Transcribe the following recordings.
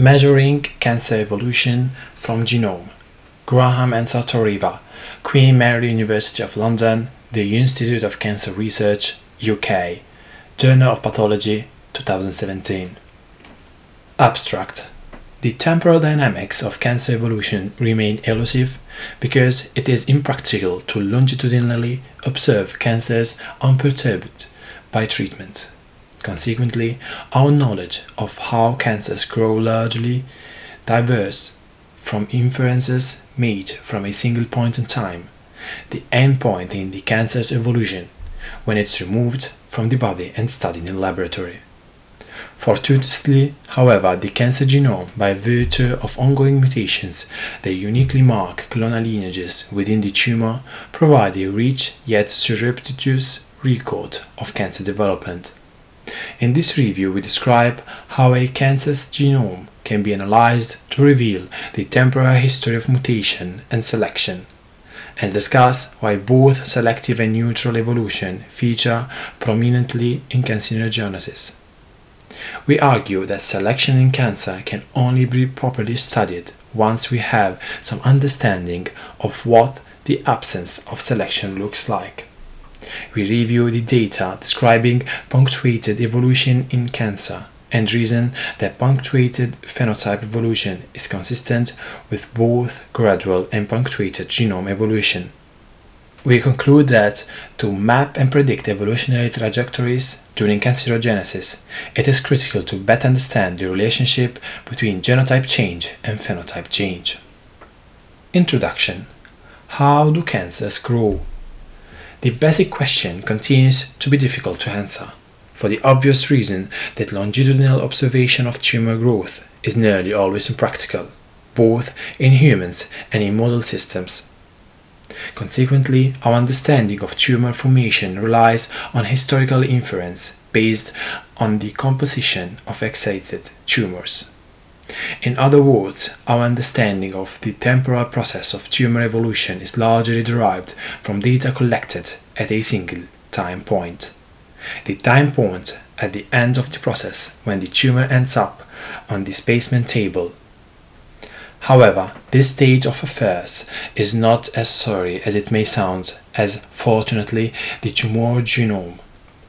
Measuring Cancer Evolution from Genome. Graham and Sottoriva, Queen Mary University of London, the Institute of Cancer Research, UK. Journal of Pathology, 2017. Abstract. The temporal dynamics of cancer evolution remain elusive because it is impractical to longitudinally observe cancers unperturbed by treatment. Consequently, our knowledge of how cancers grow largely diverges from inferences made from a single point in time, the end point in the cancer's evolution, when it's removed from the body and studied in laboratory. Fortuitously, however, the cancer genome, by virtue of ongoing mutations that uniquely mark clonal lineages within the tumor, provide a rich yet surreptitious record of cancer development. In this review, we describe how a cancer's genome can be analyzed to reveal the temporal history of mutation and selection, and discuss why both selective and neutral evolution feature prominently in cancerogenesis. We argue that selection in cancer can only be properly studied once we have some understanding of what the absence of selection looks like. We review the data describing punctuated evolution in cancer and reason that punctuated phenotype evolution is consistent with both gradual and punctuated genome evolution. We conclude that to map and predict evolutionary trajectories during cancerogenesis, it is critical to better understand the relationship between genotype change and phenotype change. Introduction How do cancers grow? The basic question continues to be difficult to answer, for the obvious reason that longitudinal observation of tumor growth is nearly always impractical, both in humans and in model systems. Consequently, our understanding of tumor formation relies on historical inference based on the composition of excited tumors. In other words, our understanding of the temporal process of tumor evolution is largely derived from data collected at a single time point. The time point at the end of the process when the tumor ends up on the specimen table. However, this stage of affairs is not as sorry as it may sound, as fortunately the tumor genome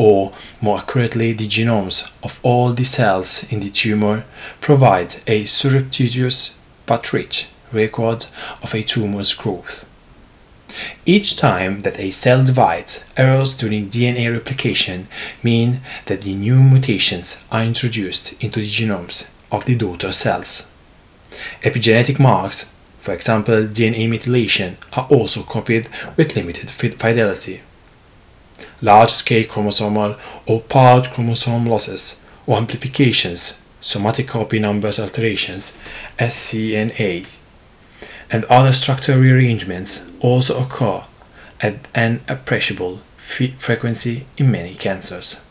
or more accurately the genomes of all the cells in the tumor, provide a surreptitious but rich record of a tumor's growth. Each time that a cell divides, errors during DNA replication mean that the new mutations are introduced into the genomes of the daughter cells. Epigenetic marks, for example DNA methylation, are also copied with limited fidelity large-scale chromosomal or part chromosome losses or amplifications, somatic copy numbers alterations, SCNA, and other structural rearrangements also occur at an appreciable frequency in many cancers.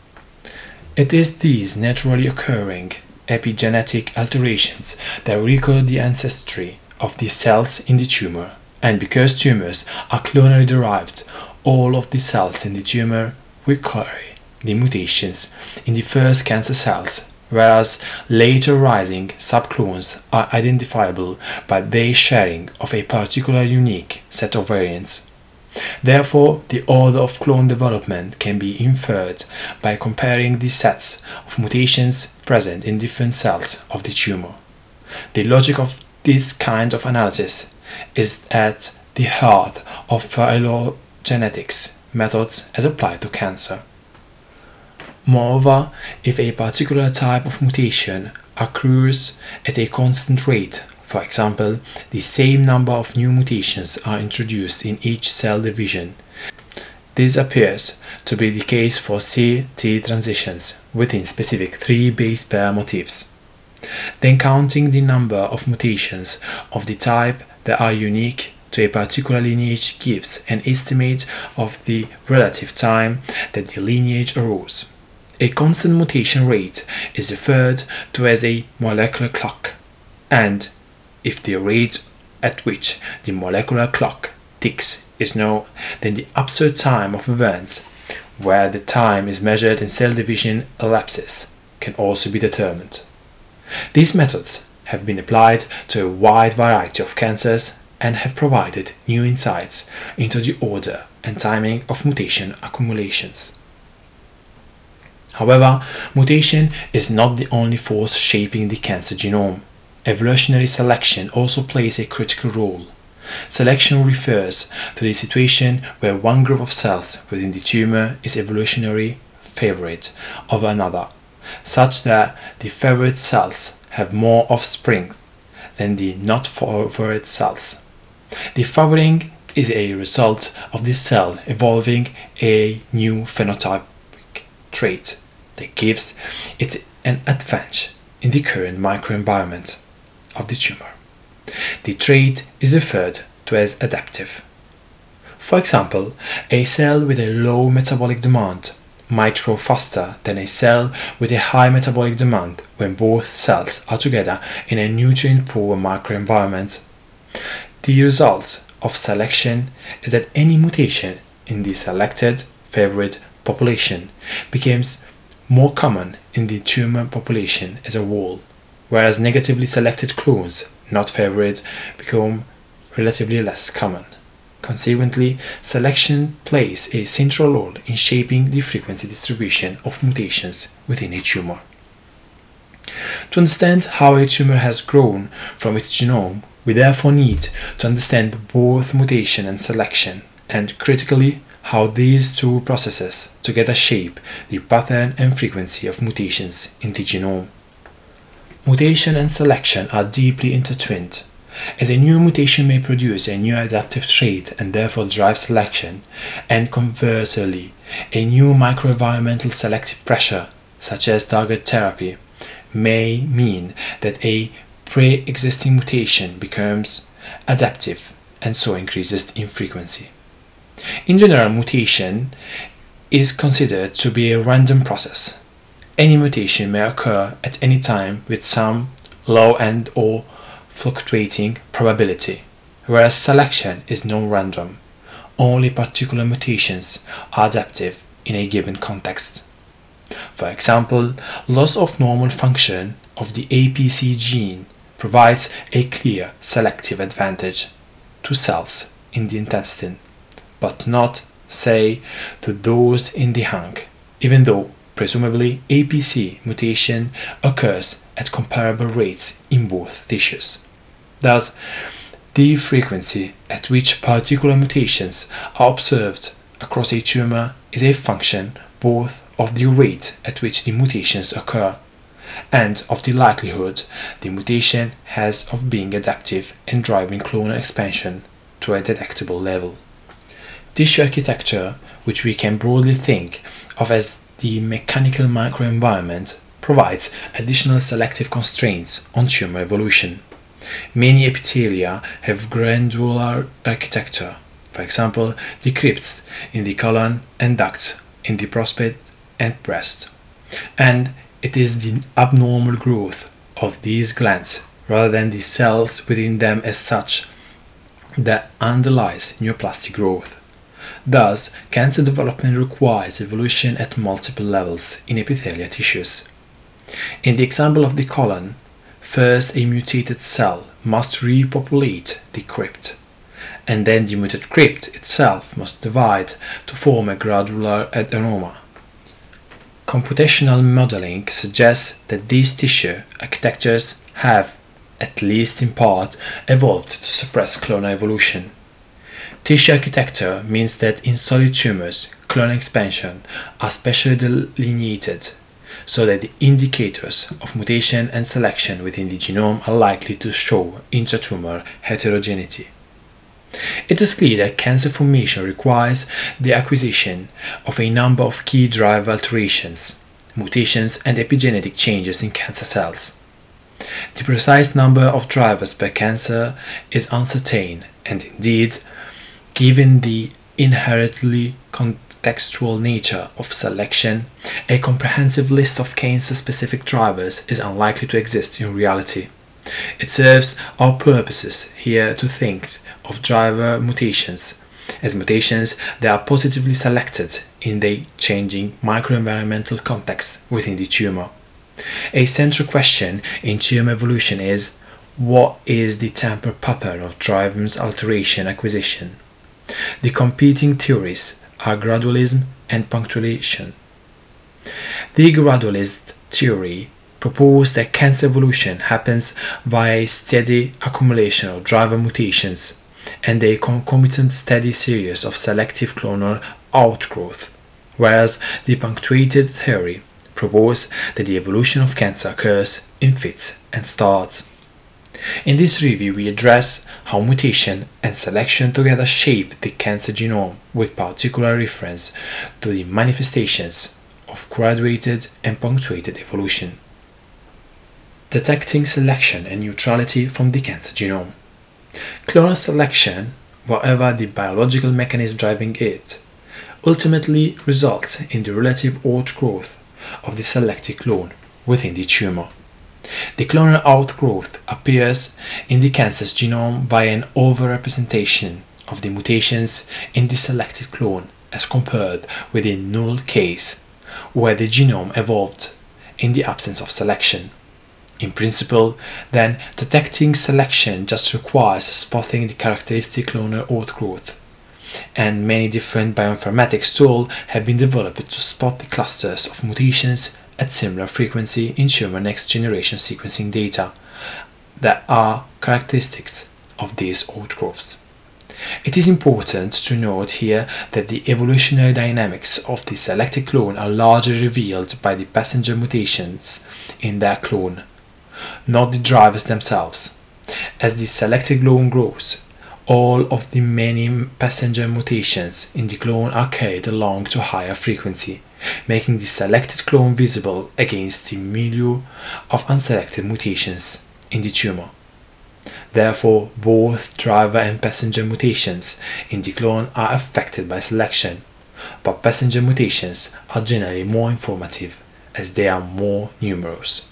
It is these naturally occurring epigenetic alterations that record the ancestry of the cells in the tumor, and because tumors are clonally derived, all of the cells in the tumor will carry the mutations in the first cancer cells, whereas later rising subclones are identifiable by their sharing of a particular unique set of variants. Therefore, the order of clone development can be inferred by comparing the sets of mutations present in different cells of the tumor. The logic of this kind of analysis is at the heart of phylogeny genetics methods as applied to cancer. Moreover, if a particular type of mutation occurs at a constant rate, for example, the same number of new mutations are introduced in each cell division. This appears to be the case for C-T transitions within specific three base pair motifs. Then counting the number of mutations of the type that are unique to a particular lineage gives an estimate of the relative time that the lineage arose. A constant mutation rate is referred to as a molecular clock, and if the rate at which the molecular clock ticks is known, then the absolute time of events, where the time is measured in cell division elapses, can also be determined. These methods have been applied to a wide variety of cancers and have provided new insights into the order and timing of mutation accumulations. However, mutation is not the only force shaping the cancer genome. Evolutionary selection also plays a critical role. Selection refers to the situation where one group of cells within the tumor is evolutionary favorite of another, such that the favorite cells have more offspring than the not favorite cells. The favoring is a result of the cell evolving a new phenotypic trait that gives it an advantage in the current microenvironment of the tumor. The trait is referred to as adaptive. For example, a cell with a low metabolic demand might grow faster than a cell with a high metabolic demand when both cells are together in a nutrient poor microenvironment. The result of selection is that any mutation in the selected favorite population becomes more common in the tumor population as a whole, whereas negatively selected clones, not favorite, become relatively less common. Consequently, selection plays a central role in shaping the frequency distribution of mutations within a tumor. To understand how a tumor has grown from its genome, we therefore need to understand both mutation and selection, and critically, how these two processes together shape the pattern and frequency of mutations in the genome. Mutation and selection are deeply intertwined as a new mutation may produce a new adaptive trait and therefore drive selection, and conversely, a new microenvironmental selective pressure, such as target therapy, may mean that a pre existing mutation becomes adaptive and so increases in frequency. In general, mutation is considered to be a random process. Any mutation may occur at any time with some low and or fluctuating probability, whereas selection is non-random. Only particular mutations are adaptive in a given context. For example, loss of normal function of the APC gene provides a clear selective advantage to cells in the intestine, but not, say, to those in the lung, even though presumably APC mutation occurs at comparable rates in both tissues. Thus, the frequency at which particular mutations are observed across a tumor is a function both of the rate at which the mutations occur and of the likelihood the mutation has of being adaptive and driving clonal expansion to a detectable level. Tissue architecture, which we can broadly think of as the mechanical microenvironment, provides additional selective constraints on tumor evolution. Many epithelia have granular architecture, for example, the crypts in the colon and ducts in the prostate and breast. And it is the abnormal growth of these glands rather than the cells within them as such that underlies neoplastic growth. Thus, cancer development requires evolution at multiple levels in epithelial tissues. In the example of the colon, First, a mutated cell must repopulate the crypt, and then the mutated crypt itself must divide to form a granular adenoma. Computational modeling suggests that these tissue architectures have, at least in part, evolved to suppress clonal evolution. Tissue architecture means that in solid tumors, clonal expansion are specially delineated so that the indicators of mutation and selection within the genome are likely to show intratumor heterogeneity. It is clear that cancer formation requires the acquisition of a number of key driver alterations, mutations, and epigenetic changes in cancer cells. The precise number of drivers per cancer is uncertain, and indeed, given the inherently contextual nature of selection, a comprehensive list of cancer specific drivers is unlikely to exist in reality. It serves our purposes here to think of driver mutations as mutations they are positively selected in the changing microenvironmental context within the tumor. A central question in tumor evolution is what is the temporal pattern of driven alteration acquisition. The competing theories are gradualism and punctuation. The gradualist theory proposed that cancer evolution happens via a steady accumulation of driver mutations and a concomitant steady series of selective clonal outgrowth, whereas the punctuated theory proposed that the evolution of cancer occurs in fits and starts. In this review, we address how mutation and selection together shape the cancer genome with particular reference to the manifestations of graduated and punctuated evolution. Detecting selection and neutrality from the cancer genome. Clonal selection, whatever the biological mechanism driving it, ultimately results in the relative outgrowth of the selected clone within the tumor. The clonal outgrowth appears in the cancer's genome by an overrepresentation of the mutations in the selected clone as compared with a null case where the genome evolved in the absence of selection. In principle, then, detecting selection just requires spotting the characteristic clonal outgrowth, and many different bioinformatics tools have been developed to spot the clusters of mutations at similar frequency in tumor next generation sequencing data that are characteristics of these outgrowths. It is important to note here that the evolutionary dynamics of the selected clone are largely revealed by the passenger mutations in their clone, not the drivers themselves. As the selected clone grows, all of the many passenger mutations in the clone are carried along to higher frequency, making the selected clone visible against the milieu of unselected mutations in the tumor. Therefore, both driver and passenger mutations in the clone are affected by selection, but passenger mutations are generally more informative as they are more numerous.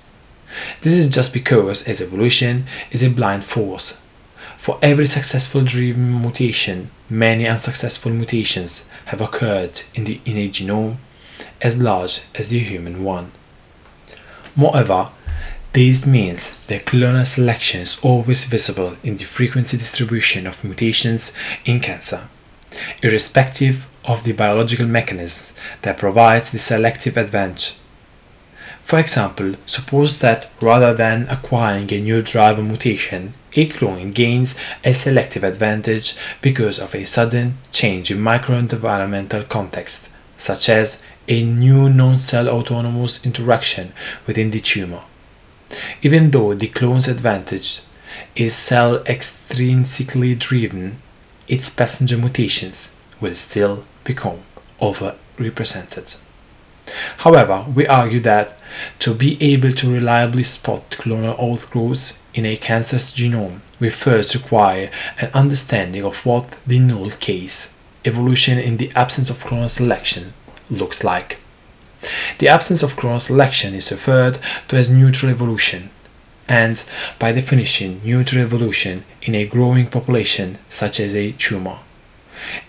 This is just because as evolution is a blind force. For every successful driven mutation, many unsuccessful mutations have occurred in the innate genome as large as the human one. Moreover, this means that clonal selection is always visible in the frequency distribution of mutations in cancer, irrespective of the biological mechanisms that provides the selective advantage. For example, suppose that rather than acquiring a new driver mutation, a clone gains a selective advantage because of a sudden change in microenvironmental context, such as a new non-cell autonomous interaction within the tumor. Even though the clone's advantage is cell extrinsically driven, its passenger mutations will still become overrepresented. However, we argue that to be able to reliably spot clonal outgrowths in a cancer's genome, we first require an understanding of what the null case evolution in the absence of clonal selection looks like. The absence of clonal selection is referred to as neutral evolution, and by definition, neutral evolution in a growing population, such as a tumor,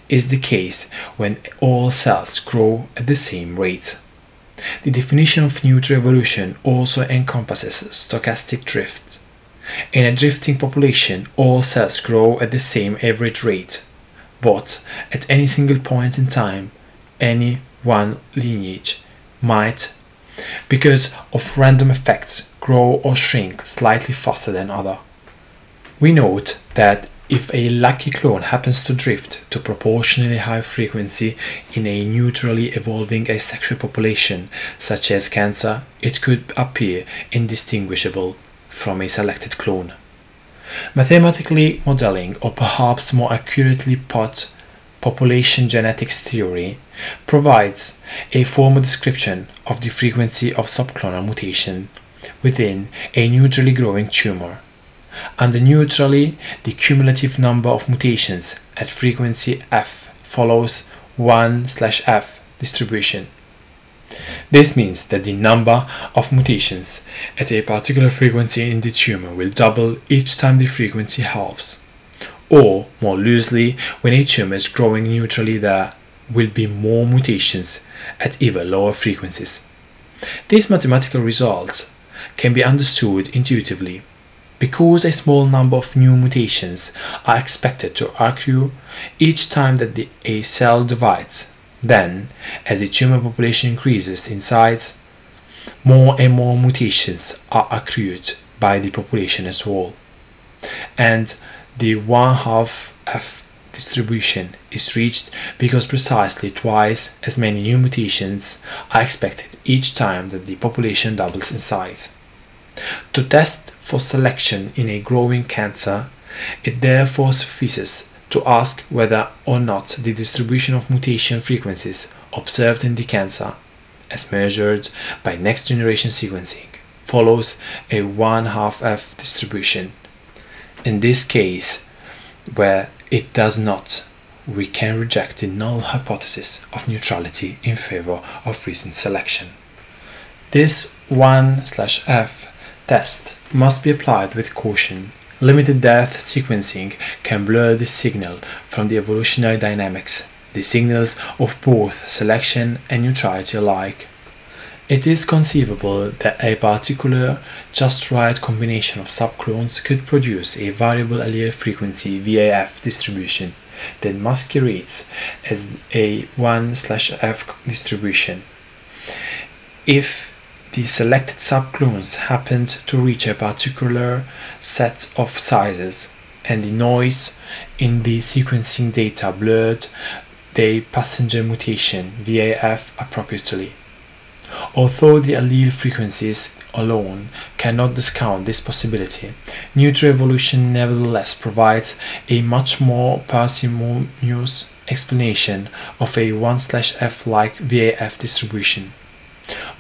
is the case when all cells grow at the same rate. The definition of neutral evolution also encompasses stochastic drift. In a drifting population, all cells grow at the same average rate, but at any single point in time, any one lineage might, because of random effects, grow or shrink slightly faster than other. We note that if a lucky clone happens to drift to proportionally high frequency in a neutrally evolving asexual population, such as cancer, it could appear indistinguishable from a selected clone. Mathematically modeling, or perhaps more accurately put, population genetics theory provides a formal description of the frequency of subclonal mutation within a neutrally growing tumor. And neutrally, the cumulative number of mutations at frequency f follows 1 slash f distribution. This means that the number of mutations at a particular frequency in the tumor will double each time the frequency halves or more loosely, when a tumor is growing neutrally, there will be more mutations at even lower frequencies. These mathematical results can be understood intuitively. Because a small number of new mutations are expected to occur each time that the, a cell divides, then, as the tumor population increases in size, more and more mutations are accrued by the population as whole. And the one half F distribution is reached because precisely twice as many new mutations are expected each time that the population doubles in size. To test for selection in a growing cancer, it therefore suffices to ask whether or not the distribution of mutation frequencies observed in the cancer, as measured by next generation sequencing, follows a 1 half F distribution. In this case, where it does not, we can reject the null hypothesis of neutrality in favor of recent selection. This 1 slash F test must be applied with caution. Limited depth sequencing can blur the signal from the evolutionary dynamics, the signals of both selection and neutrality alike. It is conceivable that a particular just right combination of subclones could produce a variable allele frequency VAF distribution that masquerades as a 1 f distribution. If the selected subclones happened to reach a particular set of sizes and the noise in the sequencing data blurred the passenger mutation VAF appropriately. Although the allele frequencies alone cannot discount this possibility, neutral evolution nevertheless provides a much more parsimonious explanation of a 1/f like VAF distribution.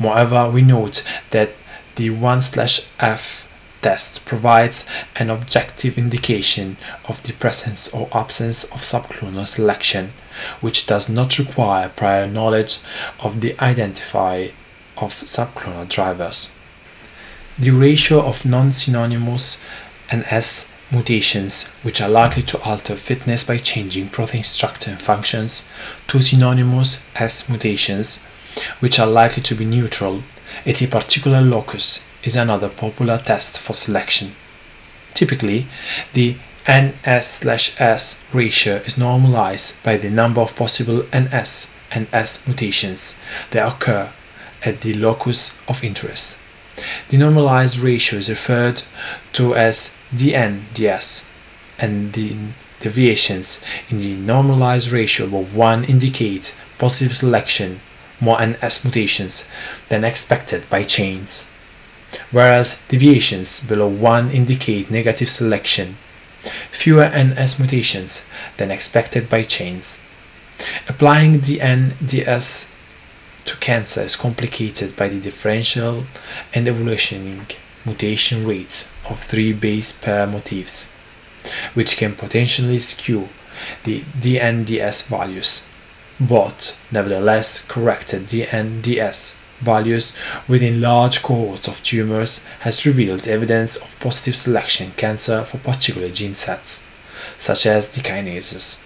Moreover, we note that the 1/f test provides an objective indication of the presence or absence of subclonal selection, which does not require prior knowledge of the identify of subclonal drivers. The ratio of non-synonymous NS mutations, which are likely to alter fitness by changing protein structure and functions, to synonymous S mutations, which are likely to be neutral at a particular locus, is another popular test for selection. Typically, the NS/S ratio is normalized by the number of possible NS and S mutations that occur at the locus of interest. The normalized ratio is referred to as dN/dS, and the deviations in the normalized ratio above 1 indicate positive selection, more NS mutations than expected by chains, whereas deviations below 1 indicate negative selection, fewer NS mutations than expected by chains. Applying dN/dS to cancer is complicated by the differential and evolutioning mutation rates of three base pair motifs, which can potentially skew the dN/dS values, but nevertheless corrected dN/dS values within large cohorts of tumors has revealed evidence of positive selection cancer for particular gene sets, such as the kinases.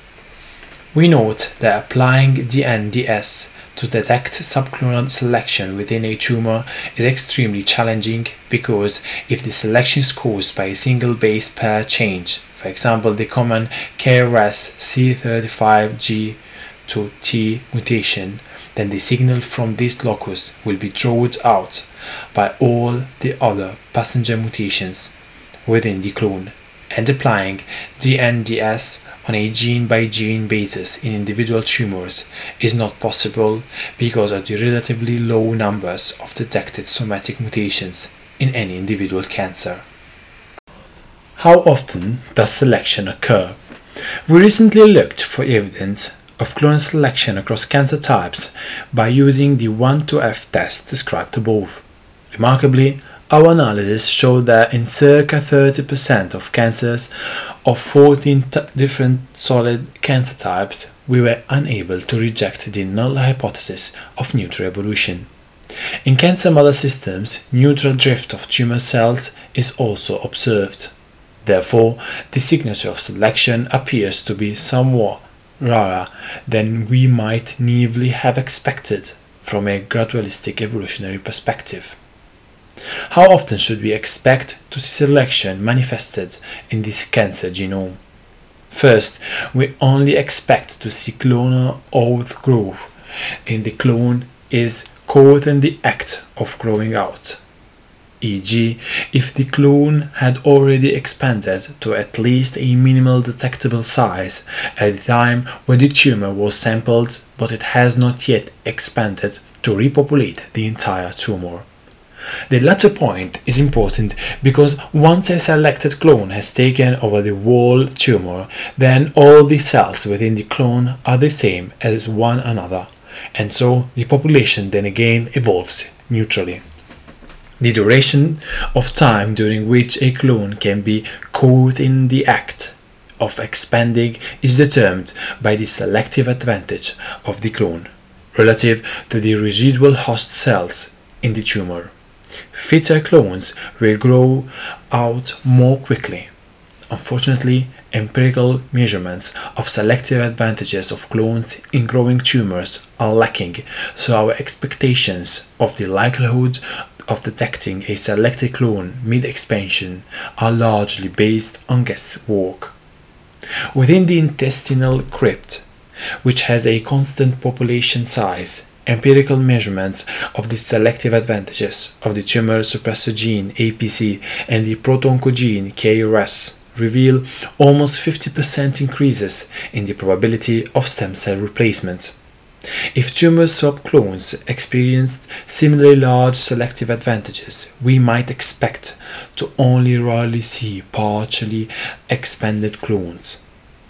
We note that applying dN/dS to detect subclonal selection within a tumor is extremely challenging because if the selection is caused by a single base pair change, for example the common KRAS C35G to T mutation, then the signal from this locus will be drawn out by all the other passenger mutations within the clone and applying dN/dS on a gene by gene basis in individual tumors is not possible because of the relatively low numbers of detected somatic mutations in any individual cancer. How often does selection occur? We recently looked for evidence of clonal selection across cancer types by using the 1 to F test described above. Remarkably, our analysis showed that in circa 30% of cancers of 14 t- different solid cancer types, we were unable to reject the null hypothesis of neutral evolution. In cancer model systems, neutral drift of tumor cells is also observed. Therefore, the signature of selection appears to be somewhat rarer than we might naively have expected from a gradualistic evolutionary perspective. How often should we expect to see selection manifested in this cancer genome? First, we only expect to see clonal outgrowth in the clone is caught in the act of growing out e.g., if the clone had already expanded to at least a minimal detectable size at the time when the tumor was sampled, but it has not yet expanded to repopulate the entire tumor. The latter point is important because once a selected clone has taken over the whole tumor, then all the cells within the clone are the same as one another, and so the population then again evolves neutrally. The duration of time during which a clone can be caught in the act of expanding is determined by the selective advantage of the clone relative to the residual host cells in the tumor. Fitter clones will grow out more quickly. Unfortunately, empirical measurements of selective advantages of clones in growing tumors are lacking, so our expectations of the likelihood of detecting a selected clone mid-expansion are largely based on guesswork. Within the intestinal crypt, which has a constant population size, empirical measurements of the selective advantages of the tumor suppressor gene APC and the proto-oncogene KRAS reveal almost 50% increases in the probability of stem cell replacement. If tumor subclones experienced similarly large selective advantages, we might expect to only rarely see partially expanded clones.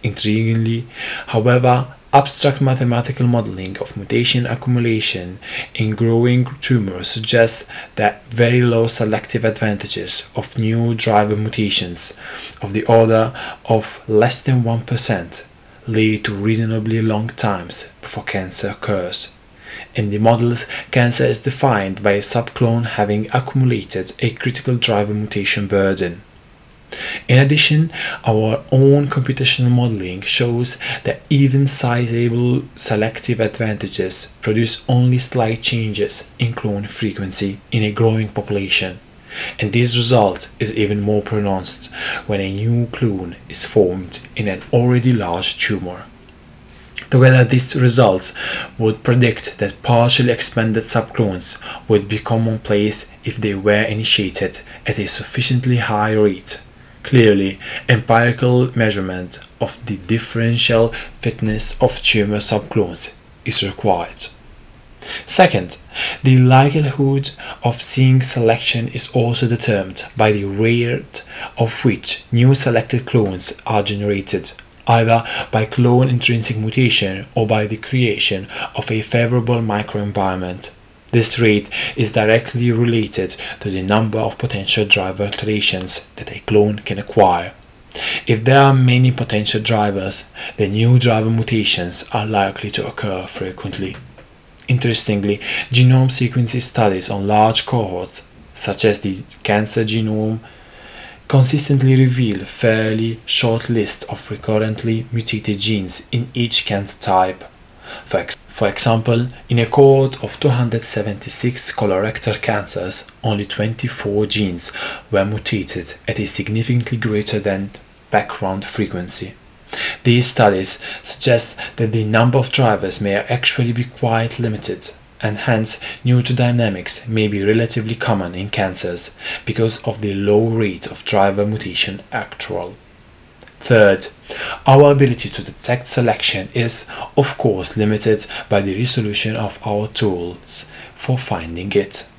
Intriguingly, however, abstract mathematical modeling of mutation accumulation in growing tumors suggests that very low selective advantages of new driver mutations of the order of less than 1% lead to reasonably long times before cancer occurs. In the models, cancer is defined by a subclone having accumulated a critical driver mutation burden. In addition, our own computational modeling shows that even sizable selective advantages produce only slight changes in clone frequency in a growing population and this result is even more pronounced when a new clone is formed in an already large tumor. Together, these results would predict that partially expanded subclones would be commonplace if they were initiated at a sufficiently high rate. Clearly, empirical measurement of the differential fitness of tumor subclones is required. Second, the likelihood of seeing selection is also determined by the rate of which new selected clones are generated, either by clone intrinsic mutation or by the creation of a favorable microenvironment. This rate is directly related to the number of potential driver alterations that a clone can acquire. If there are many potential drivers, then new driver mutations are likely to occur frequently. Interestingly, genome sequencing studies on large cohorts, such as the cancer genome, consistently reveal fairly short list of recurrently mutated genes in each cancer type. For, ex- for example, in a cohort of 276 colorectal cancers, only 24 genes were mutated at a significantly greater than background frequency. These studies suggest that the number of drivers may actually be quite limited, and hence neurodynamics may be relatively common in cancers because of the low rate of driver mutation actual. Third, our ability to detect selection is, of course, limited by the resolution of our tools for finding it.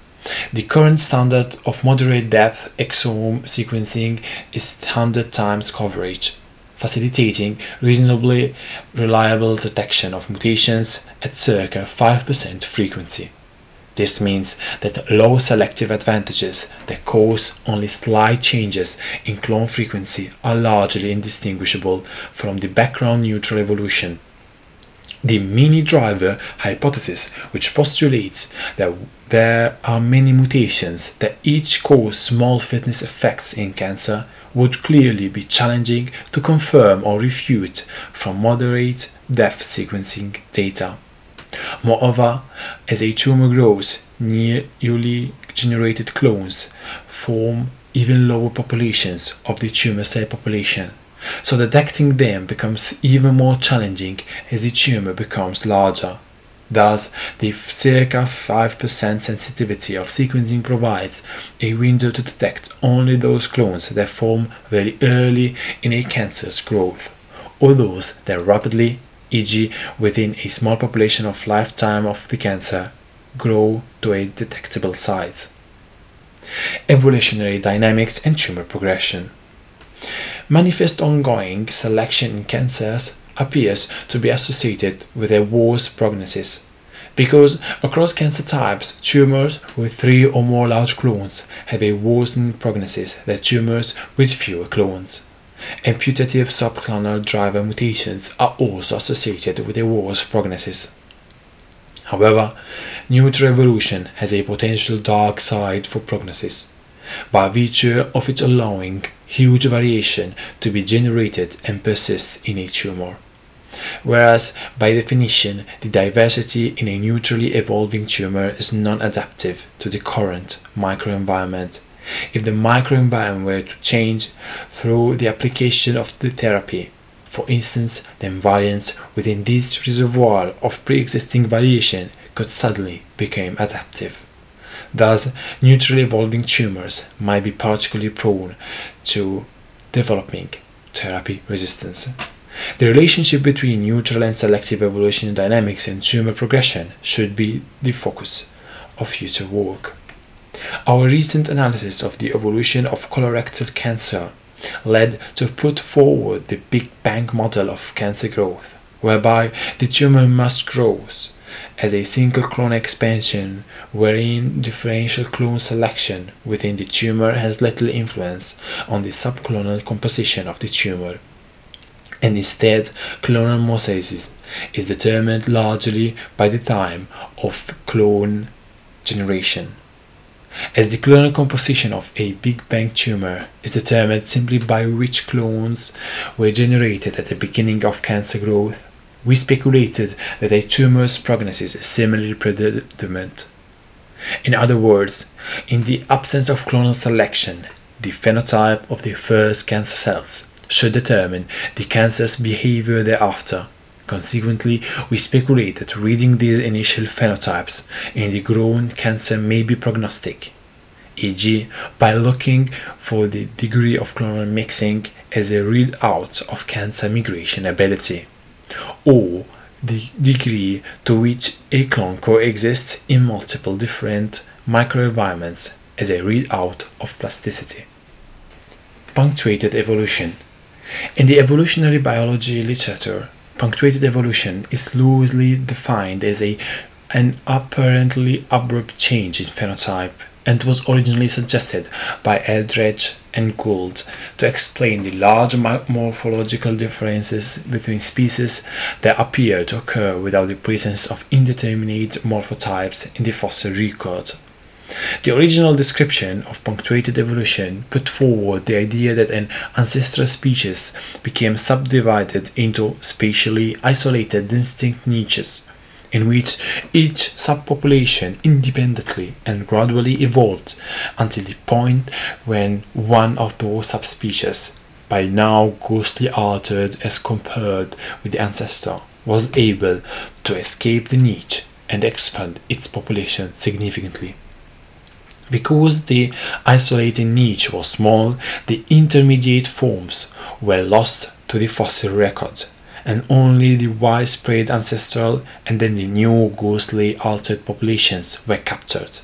The current standard of moderate depth exome sequencing is 100 times coverage, facilitating reasonably reliable detection of mutations at circa 5% frequency. This means that low selective advantages that cause only slight changes in clone frequency are largely indistinguishable from the background neutral evolution. The mini driver hypothesis, which postulates that there are many mutations that each cause small fitness effects in cancer, would clearly be challenging to confirm or refute from moderate depth sequencing data. Moreover, as a tumor grows, newly generated clones form even lower populations of the tumor cell population, so detecting them becomes even more challenging as the tumor becomes larger. Thus, the circa 5% sensitivity of sequencing provides a window to detect only those clones that form very early in a cancer's growth, or those that rapidly, e.g., within a small population of lifetime of the cancer, grow to a detectable size. Evolutionary dynamics and tumor progression. Manifest ongoing selection in cancers appears to be associated with a worse prognosis because across cancer types, tumors with three or more large clones have a worsened prognosis than tumors with fewer clones. And putative subclonal driver mutations are also associated with a worse prognosis. However, neutral evolution has a potential dark side for prognosis, by virtue of its allowing huge variation to be generated and persist in a tumor. Whereas, by definition, the diversity in a neutrally evolving tumor is non adaptive to the current microenvironment. If the microenvironment were to change through the application of the therapy, for instance, the variants within this reservoir of pre-existing variation could suddenly become adaptive. Thus, neutrally evolving tumors might be particularly prone to developing therapy resistance. The relationship between neutral and selective evolution dynamics and tumor progression should be the focus of future work. Our recent analysis of the evolution of colorectal cancer led to put forward the Big Bang model of cancer growth, whereby the tumor must grow as a single clone expansion wherein differential clone selection within the tumor has little influence on the subclonal composition of the tumor and instead clonal mosaicism is determined largely by the time of clone generation as the clonal composition of a Big Bang tumor is determined simply by which clones were generated at the beginning of cancer growth, we speculated that a tumor's prognosis is similarly predetermined. In other words, in the absence of clonal selection, the phenotype of the first cancer cells should determine the cancer's behavior thereafter Consequently, we speculate that reading these initial phenotypes in the grown cancer may be prognostic, e.g., by looking for the degree of clonal mixing as a readout of cancer migration ability, or the degree to which a clone coexists in multiple different microenvironments as a readout of plasticity. Punctuated evolution. In the evolutionary biology literature, punctuated evolution is loosely defined as a an apparently abrupt change in phenotype and was originally suggested by Eldredge and Gould to explain the large morphological differences between species that appear to occur without the presence of indeterminate morphotypes in the fossil record. The original description of punctuated evolution put forward the idea that an ancestral species became subdivided into spatially isolated distinct niches, in which each subpopulation independently and gradually evolved until the point when one of those subspecies, by now grossly altered as compared with the ancestor, was able to escape the niche and expand its population significantly. Because the isolating niche was small, the intermediate forms were lost to the fossil record, and only the widespread ancestral and then the new ghostly altered populations were captured.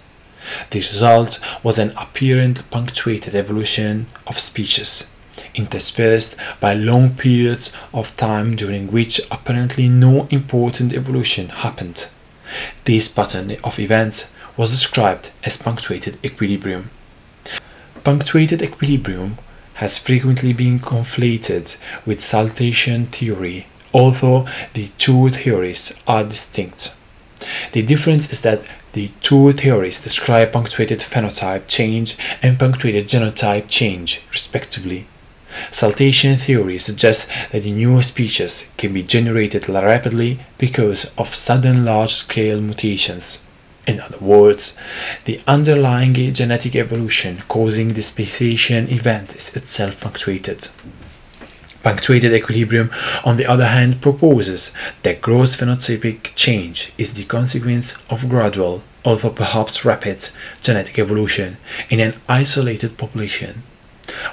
The result was an apparent punctuated evolution of species, interspersed by long periods of time during which apparently no important evolution happened. This pattern of events was described as punctuated equilibrium. Punctuated equilibrium has frequently been conflated with saltation theory, although the two theories are distinct. The difference is that the two theories describe punctuated phenotype change and punctuated genotype change, respectively. Saltation theory suggests that new species can be generated rapidly because of sudden large scale mutations In other words, the underlying genetic evolution causing the speciation event is itself punctuated. Punctuated equilibrium, on the other hand, proposes that gross phenotypic change is the consequence of gradual, although perhaps rapid, genetic evolution in an isolated population.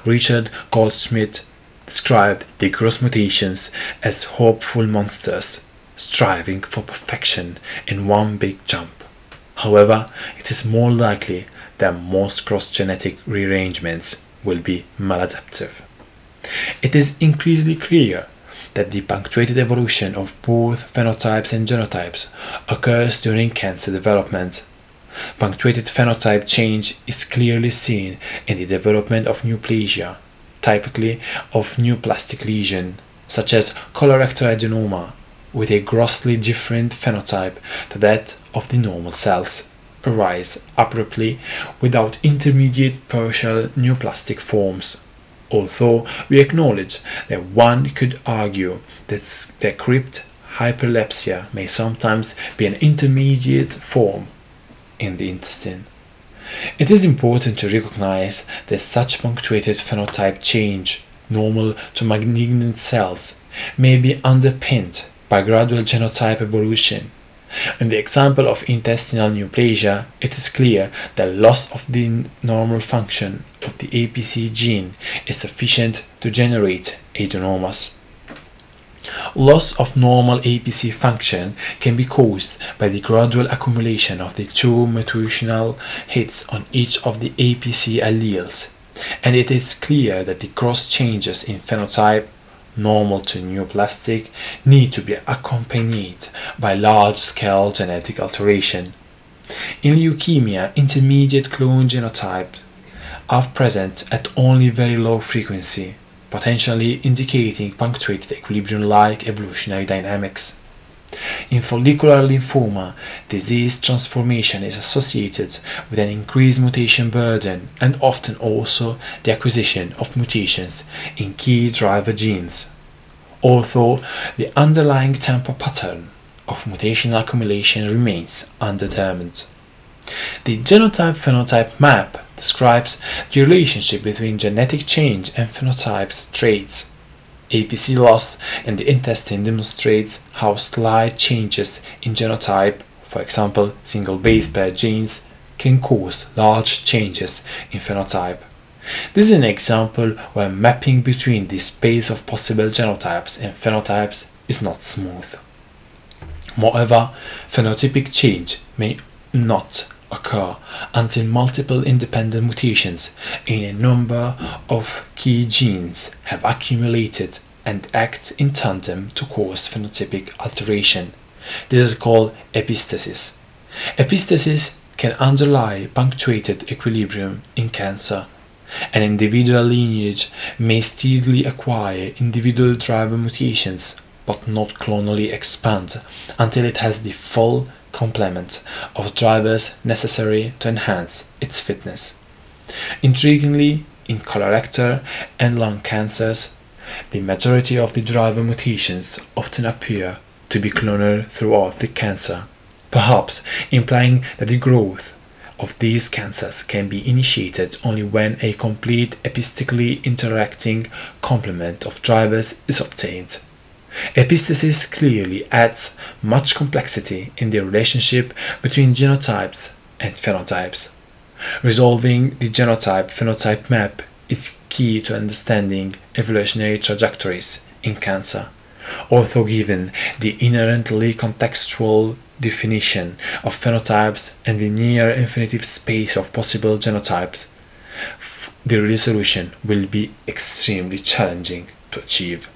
Richard Goldschmidt described the gross mutations as hopeful monsters striving for perfection in one big jump. However, it is more likely that most cross genetic rearrangements will be maladaptive. It is increasingly clear that the punctuated evolution of both phenotypes and genotypes occurs during cancer development. Punctuated phenotype change is clearly seen in the development of neoplasia, typically of neoplastic lesion, such as colorectal adenoma, with a grossly different phenotype to that of the normal cells, arise abruptly without intermediate partial neoplastic forms although we acknowledge that one could argue that crypt hyperplasia may sometimes be an intermediate form in the intestine. It is important to recognize that such punctuated phenotype change, normal to malignant cells, may be underpinned by gradual genotype evolution in the example of intestinal neoplasia, it is clear that loss of the normal function of the APC gene is sufficient to generate adenomas. Loss of normal APC function can be caused by the gradual accumulation of the two mutational hits on each of the APC alleles, and it is clear that the cross changes in phenotype normal to neoplastic need to be accompanied by large-scale genetic alteration. In leukemia, intermediate clone genotypes are present at only very low frequency, potentially indicating punctuated equilibrium-like evolutionary dynamics. In follicular lymphoma, disease transformation is associated with an increased mutation burden and often also the acquisition of mutations in key driver genes. Although the underlying tempo pattern of mutational accumulation remains undetermined. The genotype phenotype map describes the relationship between genetic change and phenotype traits APC loss in the intestine demonstrates how slight changes in genotype, for example single base pair genes, can cause large changes in phenotype. This is an example where mapping between the space of possible genotypes and phenotypes is not smooth. Moreover, phenotypic change may not occur until multiple independent mutations in a number of key genes have accumulated and act in tandem to cause phenotypic alteration. This is called epistasis. Epistasis can underlie punctuated equilibrium in cancer. An individual lineage may steadily acquire individual driver mutations but not clonally expand until it has the full complement of drivers necessary to enhance its fitness. Intriguingly, in colorectal and lung cancers, the majority of the driver mutations often appear to be clonal throughout the cancer, perhaps implying that the growth of these cancers can be initiated only when a complete epistatically interacting complement of drivers is obtained. Epistasis clearly adds much complexity in the relationship between genotypes and phenotypes. Resolving the genotype phenotype map is key to understanding evolutionary trajectories in cancer. Although given the inherently contextual definition of phenotypes and the near infinitive space of possible genotypes, the resolution will be extremely challenging to achieve.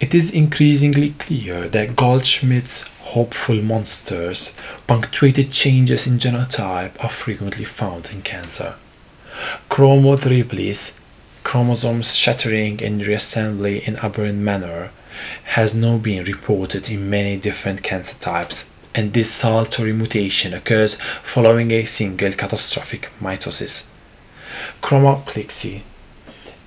It is increasingly clear that Goldschmidt's hopeful monsters punctuated changes in genotype are frequently found in cancer. Chromothripsis, chromosomes shattering and reassembly in aberrant manner, has now been reported in many different cancer types, and this saltatory mutation occurs following a single catastrophic mitosis. Chromoplexy,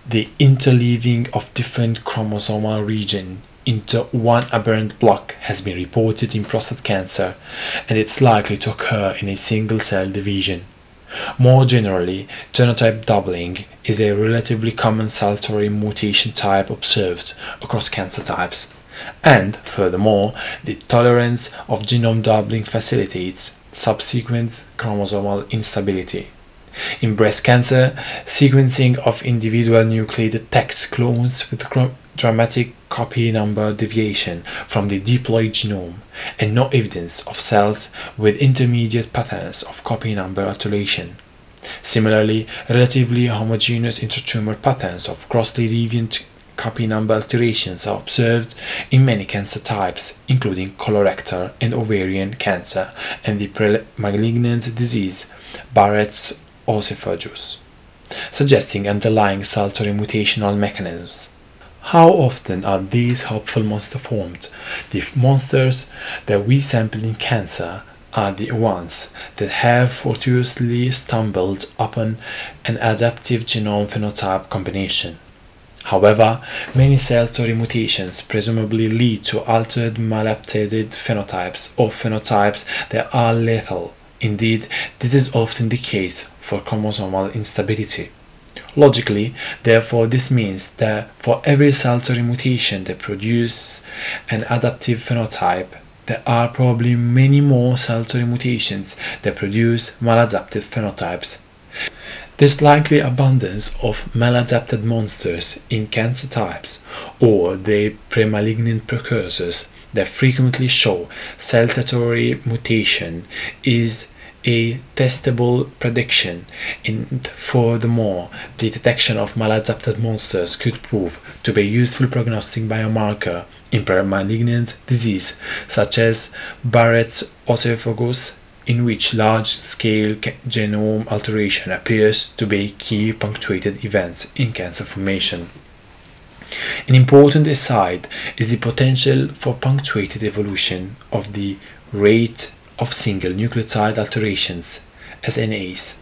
the interleaving of different chromosomal regions into one aberrant block has been reported in prostate cancer, and it's likely to occur in a single cell division. More generally, genotype doubling is a relatively common saltatory mutation type observed across cancer types. And, furthermore, the tolerance of genome doubling facilitates subsequent chromosomal instability. In breast cancer, sequencing of individual nuclei detects clones with dramatic copy number deviation from the diploid genome and no evidence of cells with intermediate patterns of copy number alternation. Similarly, relatively homogeneous intratumor patterns of grossly deviant copy number alterations are observed in many cancer types, including colorectal and ovarian cancer and the pre-malignant disease Barrett's esophagus, suggesting underlying saltatory mutational mechanisms. How often are these hopeful monsters formed? The monsters that we sample in cancer are the ones that have fortuitously stumbled upon an adaptive genome phenotype combination. However, many saltatory mutations presumably lead to altered maladapted phenotypes or phenotypes that are lethal. Indeed, this is often the case for chromosomal instability. Logically, therefore, this means that for every saltatory mutation that produces an adaptive phenotype, there are probably many more saltatory mutations that produce maladaptive phenotypes. This likely abundance of maladapted monsters in cancer types or their premalignant precursors that frequently show saltatory mutation is a testable prediction and furthermore the detection of maladapted monsters could prove to be a useful prognostic biomarker in premalignant disease such as Barrett's esophagus in which large-scale genome alteration appears to be key punctuated event in cancer formation. An important aside is the potential for punctuated evolution of the rate of single nucleotide alterations, SNAs.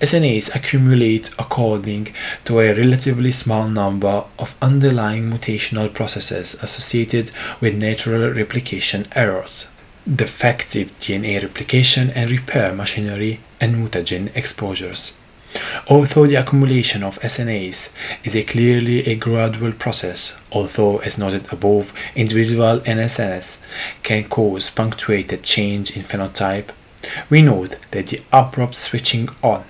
SNAs accumulate according to a relatively small number of underlying mutational processes associated with natural replication errors, defective DNA replication and repair machinery, and mutagen exposures. Although the accumulation of SNAs is a clearly a gradual process, although as noted above, individual NSNs can cause punctuated change in phenotype, we note that the abrupt switching on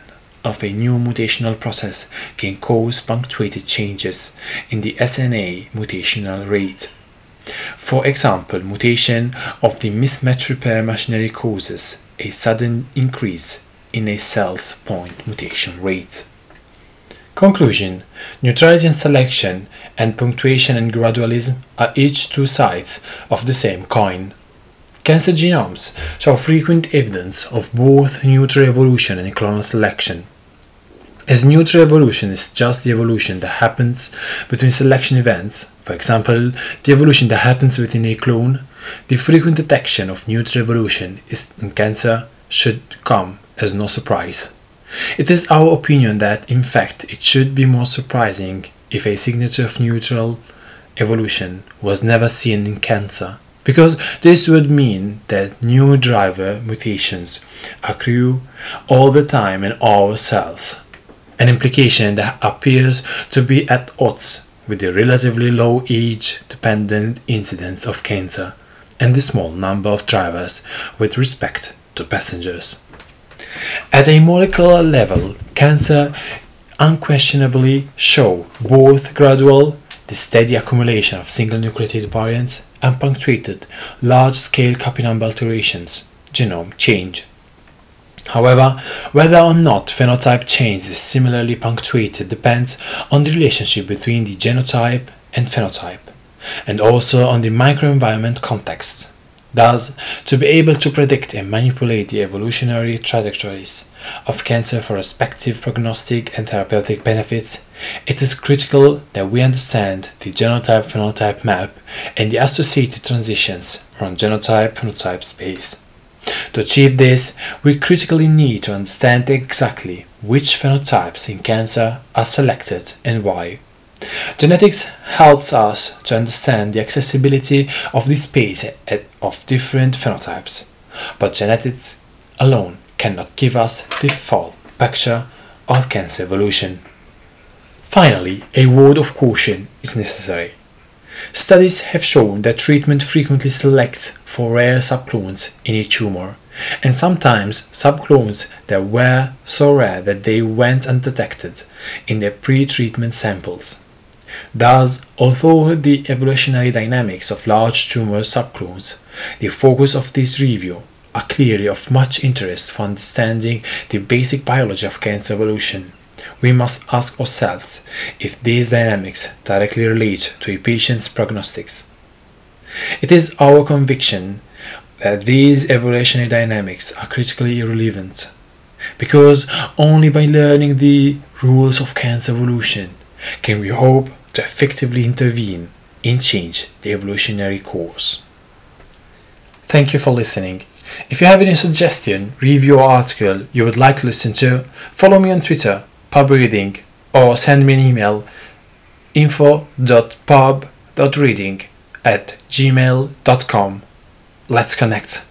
of a new mutational process can cause punctuated changes in the SNA mutational rate. For example, mutation of the mismatch repair machinery causes a sudden increase in a cell's point mutation rate. Conclusion Neutrality and selection and punctuation and gradualism are each two sides of the same coin. Cancer genomes show frequent evidence of both neutral evolution and clonal selection. As neutral evolution is just the evolution that happens between selection events, for example, the evolution that happens within a clone, the frequent detection of neutral evolution in cancer should come as no surprise. It is our opinion that, in fact, it should be more surprising if a signature of neutral evolution was never seen in cancer, because this would mean that new driver mutations accrue all the time in our cells, an implication that appears to be at odds with the relatively low age dependent incidence of cancer and the small number of drivers with respect to passengers. At a molecular level, cancer unquestionably show both gradual, the steady accumulation of single nucleotide variants, and punctuated, large-scale copy number alterations, genome change. However, whether or not phenotype change is similarly punctuated depends on the relationship between the genotype and phenotype, and also on the microenvironment context. Thus, to be able to predict and manipulate the evolutionary trajectories of cancer for respective prognostic and therapeutic benefits, it is critical that we understand the genotype phenotype map and the associated transitions from genotype phenotype space. To achieve this, we critically need to understand exactly which phenotypes in cancer are selected and why. Genetics helps us to understand the accessibility of the space of different phenotypes, but genetics alone cannot give us the full picture of cancer evolution. Finally, a word of caution is necessary. Studies have shown that treatment frequently selects for rare subclones in a tumor, and sometimes subclones that were so rare that they went undetected in their pre-treatment samples. Thus, although the evolutionary dynamics of large tumor subclones, the focus of this review, are clearly of much interest for understanding the basic biology of cancer evolution, we must ask ourselves if these dynamics directly relate to a patient's prognostics. It is our conviction that these evolutionary dynamics are critically relevant because only by learning the rules of cancer evolution can we hope to effectively intervene and change the evolutionary course. Thank you for listening. If you have any suggestion, review or article you would like to listen to, follow me on Twitter, pubreading, or send me an email info.pub.reading at gmail.com. Let's connect.